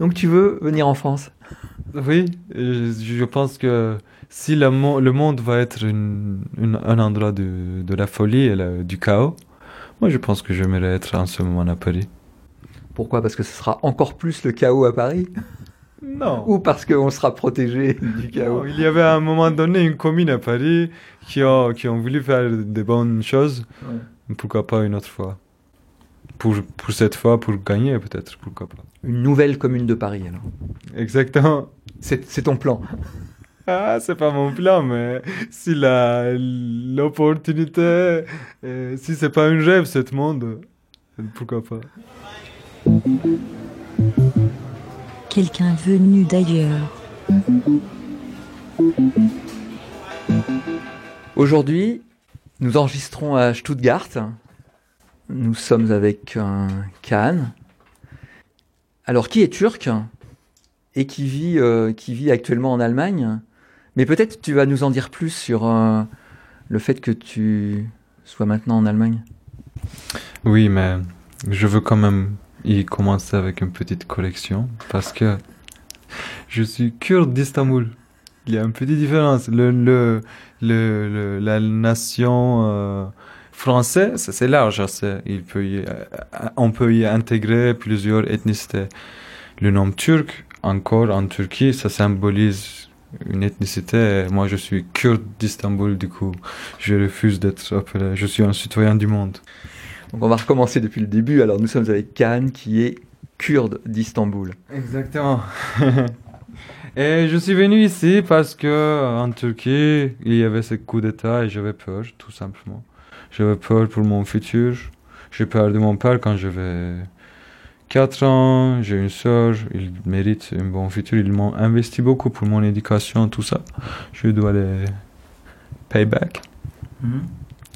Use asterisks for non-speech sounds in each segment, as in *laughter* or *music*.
Donc tu veux venir en France? Oui, je, je pense que si le, mo- le monde va être une- une- un endroit de, de la folie et la- du chaos, moi je pense que j'aimerais être en ce moment à Paris. Pourquoi? Parce que ce sera encore plus le chaos à Paris? Non. Ou parce qu'on sera protégé du chaos? Non, il y avait à un moment donné une commune à Paris qui ont, qui ont voulu faire des bonnes choses. Pourquoi pas une autre fois pour, pour cette fois, pour gagner peut-être, pourquoi pas. Une nouvelle commune de Paris alors. Exactement. C'est c'est ton plan. *laughs* Ah, c'est pas mon plan, mais si la, l'opportunité, euh, si c'est pas un rêve, ce monde, pourquoi pas. Quelqu'un venu d'ailleurs. Aujourd'hui, nous enregistrons à Stuttgart. Nous sommes avec un Khan. Alors, qui est turc et qui vit, euh, qui vit actuellement en Allemagne? Mais peut-être tu vas nous en dire plus sur euh, le fait que tu sois maintenant en Allemagne. Oui, mais je veux quand même y commencer avec une petite collection parce que je suis kurde d'Istanbul. Il y a une petite différence. Le, le, le, la nation française, c'est- large. c'est- Il peut y- euh, on peut y intégrer plusieurs ethnicités. Le nom turc, encore en Turquie, ça symbolise une ethnicité. Moi, je suis kurde d'Istanbul, du coup, je refuse d'être appelé. Je suis un citoyen du monde. Donc, on va recommencer depuis le début. Alors, nous sommes avec Khan qui est kurde d'Istanbul. Exactement. *laughs* et je suis venu ici parce que en Turquie, il y avait ce coup d'État et j'avais peur, tout simplement. J'avais peur pour mon futur. J'ai perdu mon père quand j'avais 4 ans. J'ai une soeur, il mérite un bon futur. Ils m'ont investi beaucoup pour mon éducation, tout ça. Je dois les pay back.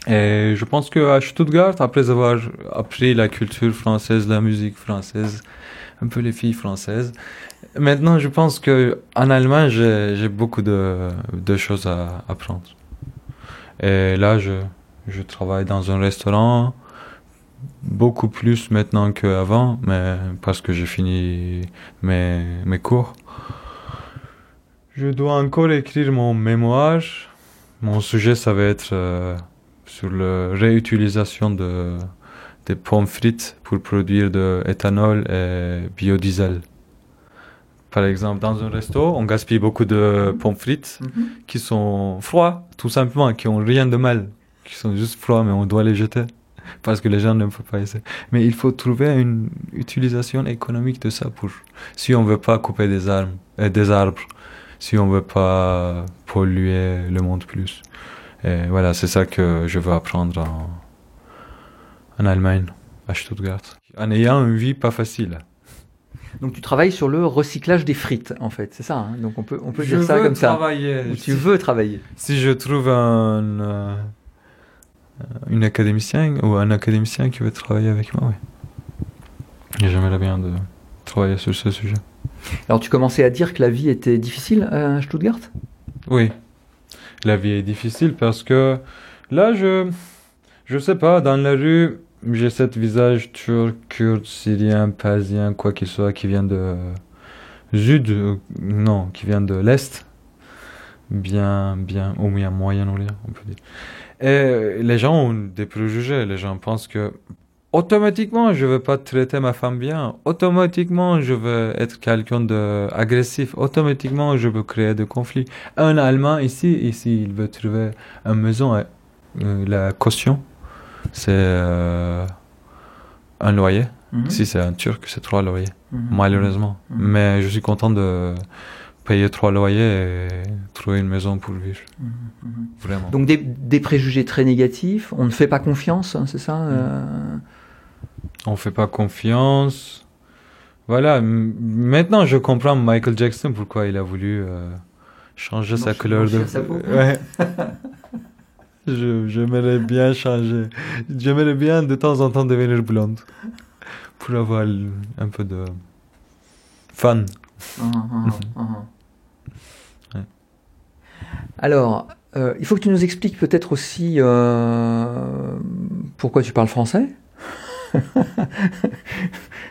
Et je pense que à Stuttgart, après avoir appris la culture française, la musique française, un peu les filles françaises, maintenant je pense que en Allemagne j'ai j'ai beaucoup de, de choses à apprendre. Et là je, je travaille dans un restaurant beaucoup plus maintenant qu'avant, mais parce que j'ai fini mes, mes cours. Je dois encore écrire mon mémoire. Mon sujet ça va être euh, sur la réutilisation de, des pommes frites pour produire de éthanol et biodiesel. Par exemple, dans un resto, on gaspille beaucoup de pommes frites qui sont froids, tout simplement, qui ont rien de mal, qui sont juste froids, mais on doit les jeter parce que les gens ne peuvent pas essayer. Mais il faut trouver une utilisation économique de ça pour si on veut pas couper des arbres, euh, des arbres, si on veut pas polluer le monde plus. Et voilà, c'est ça que je veux apprendre en, en Allemagne, à Stuttgart. En ayant une vie pas facile. Donc, tu travailles sur le recyclage des frites, en fait. C'est ça. hein? Donc, on peut, on peut je dire ça comme ça. Ou tu veux travailler. si je trouve un, euh, une académicien ou un académicien qui veut travailler avec moi, oui. J'aimerais bien de travailler sur ce sujet. Alors, tu commençais à dire que la vie était difficile à Stuttgart? Oui, la vie est difficile parce que là, je, je sais pas, dans la rue, j'ai cet visage turc, kurde, syrien, persien, quoi qu'il soit, qui vient de Sud, euh, non, qui vient de l'Est, bien, bien, au bien Moyen-Orient, on peut dire. Et les gens ont des préjugés, les gens pensent que automatiquement, je veux pas traiter ma femme bien, automatiquement, je veux être quelqu'un de agressif, automatiquement, je veux créer des conflits. Un Allemand ici, ici, il veut trouver une maison, euh, la caution, c'est euh, un loyer. Si c'est un Turc, c'est trois loyers, Mhm. malheureusement. Mhm. Mais je suis content de payer trois loyers et trouver une maison pour vivre, Mhm, mhm. vraiment. Donc des, des préjugés très négatifs, on ne fait pas confiance, hein, c'est ça euh, On fait pas confiance. Voilà, maintenant je comprends Michael Jackson pourquoi il a voulu euh, changer sa couleur de sa peau. *laughs* Ouais. Je- J'aimerais bien changer. J'aimerais bien de temps en temps devenir blonde pour avoir un peu de fun. Ah, ah. Ouais. Alors, euh, il faut que tu nous expliques peut-être aussi euh, pourquoi tu parles français. *laughs*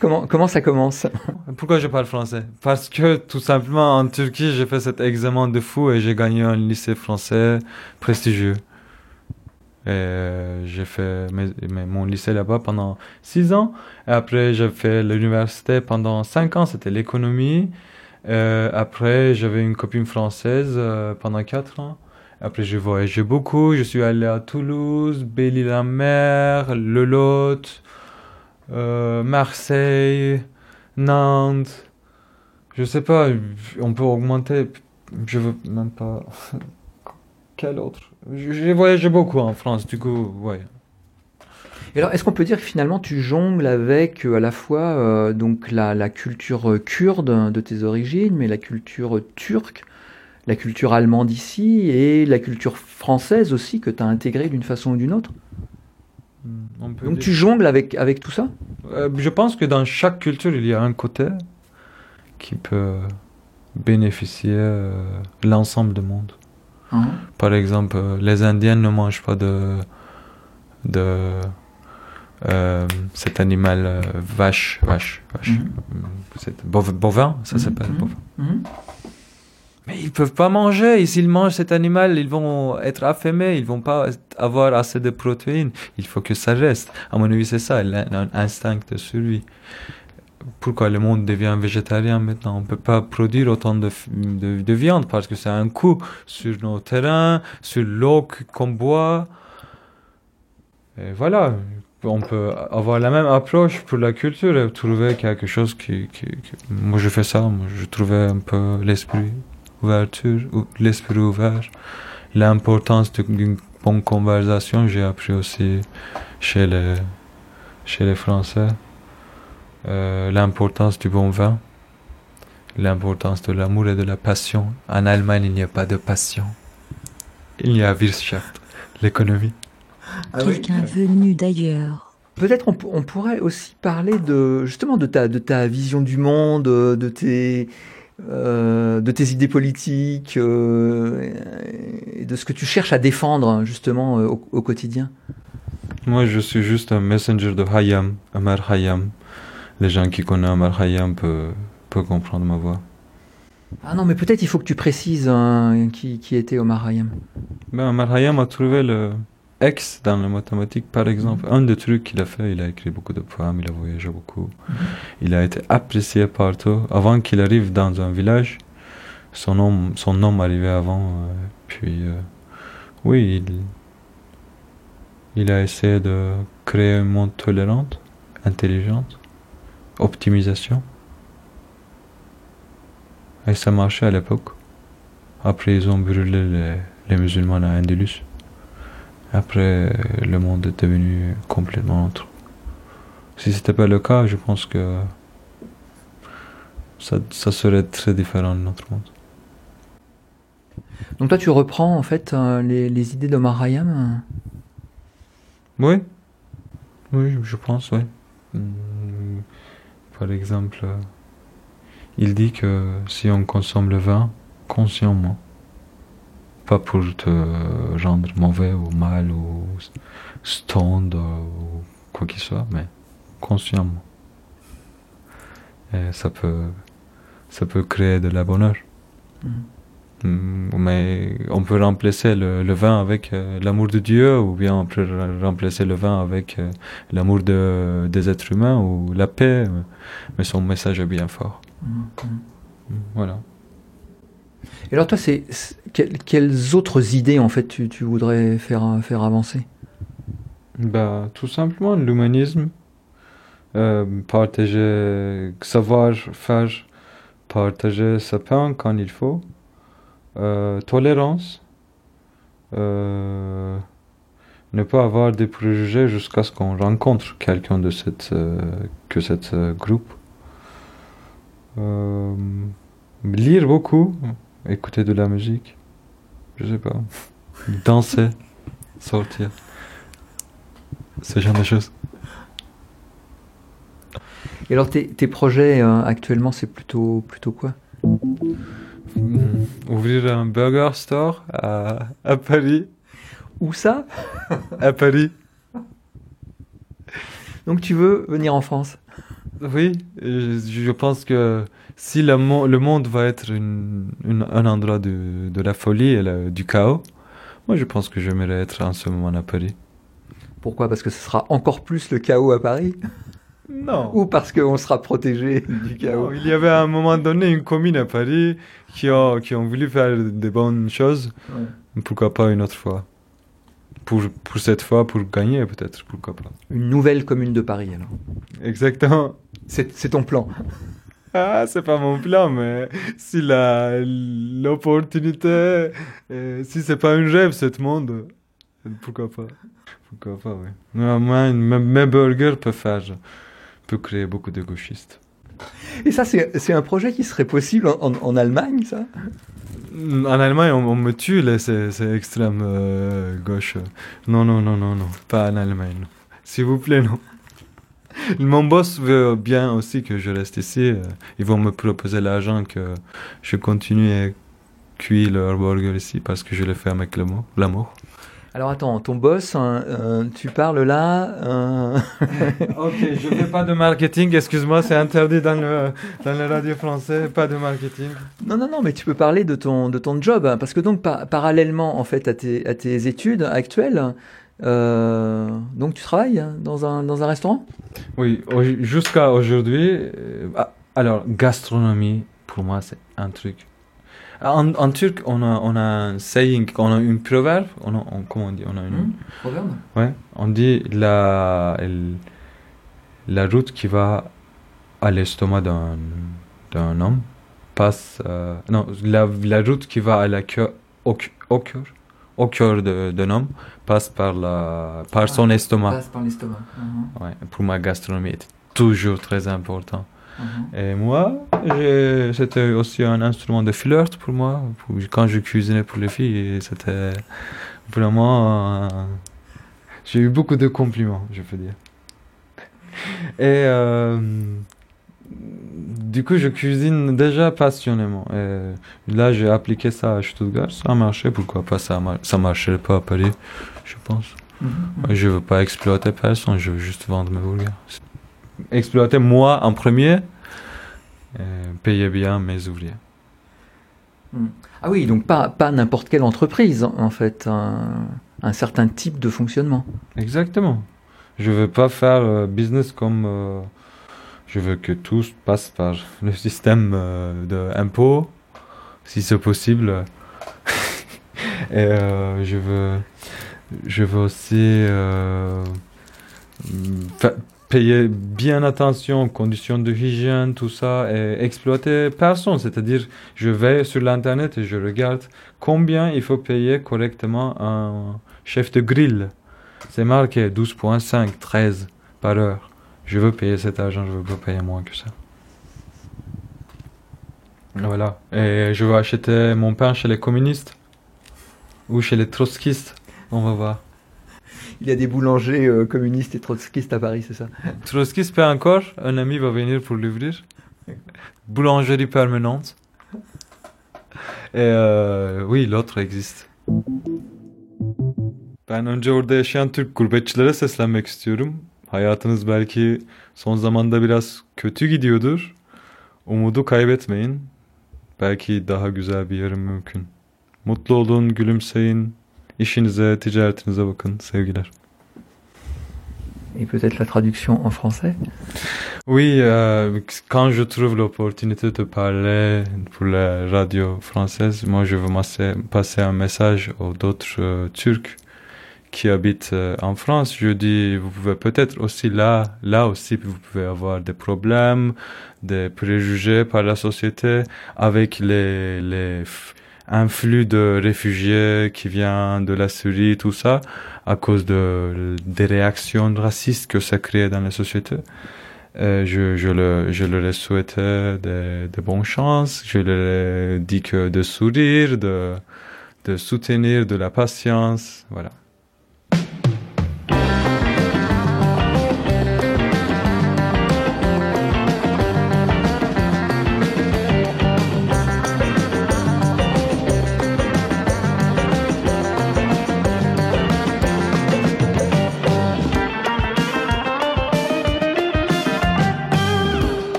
comment, ça commence? Pourquoi je parle français? Parce que tout simplement en Turquie, j'ai fait cet examen de fou et j'ai gagné un lycée français prestigieux. Et euh, j'ai fait mon lycée là-bas pendant six ans. Et après, j'ai fait l'université pendant cinq ans, c'était l'économie. Euh, après, j'avais une copine française euh, pendant quatre ans. Après, j'ai voyagé beaucoup. Je suis allé à Toulouse, Belle-Île-en-Mer, Le Lot, euh, Marseille, Nantes. Je sais pas, on peut augmenter. Je veux même pas. *laughs* Quel autre? J'ai voyagé beaucoup en France, du coup, ouais. Et alors, est-ce qu'on peut dire que finalement tu jongles avec euh, à la fois euh, donc la, la culture euh, kurde de tes origines, mais la culture turque, la culture allemande ici et la culture française aussi que tu as intégrée d'une façon ou d'une autre? On peut Donc dire- tu jongles avec, avec tout ça? Euh, je pense que dans chaque culture, il y a un côté qui peut bénéficier euh, l'ensemble du monde. Hein. Par exemple, les Indiens ne mangent pas de, de euh, cet animal euh, vache, vache, vache. Bov- bovin, ça Mhm, s'appelle mhm. bovin. Mhm. Mais ils peuvent pas manger. Et s'ils mangent cet animal, ils vont être affamés. Ils vont pas avoir assez de protéines. Il faut que ça reste. À mon avis, c'est ça, l'instinct de survie. Pourquoi le monde devient végétarien maintenant? On peut pas produire autant de, de, de viande parce que c'est un coût sur nos terrains, sur l'eau qu'on boit. Et voilà. On peut avoir la même approche pour la culture et trouver quelque chose qui, Moi, je fais ça. Moi, je trouvais un peu l'esprit ouverture, ou l'esprit ouvert, l'importance d'une bonne conversation, j'ai appris aussi chez les, chez les Français, Euh, l'importance du bon vin, l'importance de l'amour et de la passion. En Allemagne, il n'y a pas de passion. Il y a Wirtschaft, l'économie. Quelqu'un venu d'ailleurs. Peut-être on, pour- on pourrait aussi parler de justement de ta, de ta vision du monde, euh, de tes, euh, de tes idées politiques euh, et de ce que tu cherches à défendre justement euh, au, au quotidien. Moi, je suis juste un messenger de Hayam, Amar Hayam. Les gens qui connaissent Amar Hayam peuvent, peuvent comprendre ma voix. Ah non, mais peut-être il faut que tu précises hein, qui, qui était Omar Hayam. Ben, Amar Hayam a trouvé le X dans la mathématique, par exemple. Un des trucs qu'il a fait, il a écrit beaucoup de poèmes, il a voyagé beaucoup. Il a été apprécié partout. Avant qu'il arrive dans un village, son nom, son nom arrivait avant. euh, puis, euh, oui, il, il a essayé de créer un monde tolérant, intelligent, optimisation. Et ça marchait à l'époque. Après, ils ont brûlé les, les musulmans à Andalus. Après, le monde est devenu complètement autre. Si c'était pas le cas, je pense que ça, ça serait très différent de notre monde. Donc toi tu reprends en fait euh, les, les idées d'Omar Hayam. euh? Oui, oui, je pense, oui. Par exemple, euh, il dit que si on consomme le vin consciemment, pas pour te rendre mauvais ou mal ou stoned ou quoi qu'il soit, mais consciemment. Et ça peut, ça peut créer de la bonheur. Mhm. Mm, Mais on peut remplacer le, le vin avec euh, l'amour de Dieu ou bien on peut re- remplacer le vin avec euh, l'amour de, des êtres humains ou la paix. euh, Mais son message est bien fort. Mhm. Mm, Voilà. Et alors toi c'est- quelles, autres idées en fait tu, tu voudrais faire faire avancer? Bah, tout simplement l'humanisme, euh, partager, savoir faire, partager sa peine quand il faut, euh, tolérance, euh, ne pas avoir des préjugés jusqu'à ce qu'on rencontre quelqu'un de cette, que cette groupe. Lire beaucoup, écouter de la musique, je sais pas, danser, sortir. Ce genre de choses. Et alors tes, tes projets euh, actuellement c'est plutôt plutôt quoi? Mm. Ouvrir un burger store à, à Paris. Où ça? À Paris. Donc tu veux venir en France? Oui, je, je pense que si le, mo- le monde va être une- une- un endroit de, de la folie et la- du chaos, moi je pense que j'aimerais être en ce moment à Paris. Pourquoi? Parce que ce sera encore plus le chaos à Paris? Non. Ou parce qu'on sera protégé du chaos? Non, il y avait à un moment donné une commune à Paris qui ont, qui ont voulu faire des bonnes choses. Pourquoi pas une autre fois? Pour, pour cette fois, pour gagner peut-être, pourquoi pas. Une nouvelle commune de Paris, alors. Exactement. C'est ton plan. Ah, c'est pas mon plan, mais si la l'opportunité, euh, si c'est pas un rêve, ce monde, pourquoi pas? Pourquoi pas, oui. Moi, mes, mes burgers peuvent faire, peut créer beaucoup de gauchistes. Et ça, c'est un projet qui serait possible en, en- en Allemagne, ça? En Allemagne, on, on me tue, là, c'est extrême euh, gauche. Non, non, non, non, non, pas en Allemagne. S'il vous plaît, non. *laughs* Mon boss veut bien aussi que je reste ici. euh, Ils vont me proposer l'argent que je continue à cuire leur burger ici parce que je le fais avec l'amour. Alors attends, ton boss, hein, euh, tu parles là euh, *laughs* ok, je fais pas de marketing, excuse-moi, c'est interdit dans le, dans le radio français, pas de marketing. Non, non, non, mais tu peux parler de ton, de ton job, hein, parce que donc par- parallèlement en fait à tes, à tes études actuelles, euh, donc tu travailles hein, dans un, dans un restaurant? Oui, au- jusqu'à aujourd'hui, euh, ah, alors gastronomie, pour moi, c'est un truc. En, en turc, on a, on a un saying, on a une proverbe, on a, on- comment on dit, on a une, Proverbe? Ouais, on dit la, la route qui va à l'estomac d'un, d'un homme passe, euh, non, la, la route qui va à la cœur, au, au cœur, au cœur d'un homme passe par la, par son estomac. Passe par l'estomac. Mhm, Ouais, pour ma gastronomie était toujours très important. mhm. Et moi, c'était aussi un instrument de flirt pour moi. Quand je cuisinais pour les filles, c'était vraiment... euh, j'ai eu beaucoup de compliments, je peux dire. Et euh, du coup, je cuisine déjà passionnément. Et là, j'ai appliqué ça à Stuttgart, ça a marché. Pourquoi pas? Ça, mar- ça marcherait pas à Paris, je pense. Mhm, Ouais, Je veux pas exploiter personne, je veux juste vendre mes burgers. Exploiter moi en premier, payer bien mes ouvriers. Ah oui, donc pas, pas n'importe quelle entreprise en fait, un, un certain type de fonctionnement. Exactement. Je veux pas faire euh, business comme. euh, je veux que tout passe par le système euh, de impôts, si c'est possible. *laughs* Et euh, je veux. Je veux aussi. euh, payer bien attention aux conditions de hygiène, tout ça, et exploiter personne. C'est-à-dire, je vais sur l'internet et je regarde combien il faut payer correctement un chef de grille. C'est marqué 12.5, 13 par heure. Je veux payer cet argent, je veux pas payer moins que ça. Voilà. Et je veux acheter mon pain chez les communistes ou chez les trotskistes. On va voir. Il y a des boulangers euh, communistes et trotskistes à Paris, c'est ça? Trotskiste pas encore. Un ami va venir pour l'ouvrir. Boulangerie permanente. Et euh, oui, l'autre existe. Ben önce orada yaşayan Türk gurbetçilere seslenmek istiyorum. Hayatınız belki son zamanda biraz kötü gidiyordur. Umudu kaybetmeyin. Belki daha güzel bir yarın mümkün. Mutlu olun, gülümseyin. İşinize, ticaretinize bakın. Sevgiler. Et peut-être la traduction en français Oui, euh, quand je trouve l'opportunité de parler pour la radio française, moi je veux passer un message aux d'autres euh, Turcs qui habitent euh, en France. Je dis, vous pouvez peut-être aussi là, là aussi, vous pouvez avoir des problèmes, des préjugés par la société avec les, les influx de réfugiés qui viennent de la Syrie, tout ça, à cause de, des réactions racistes que ça crée dans la société. Euh, je, je, le, je leur ai souhaité de, de bonnes chances. Je leur ai dit que de sourire, de, de soutenir, de la patience. Voilà.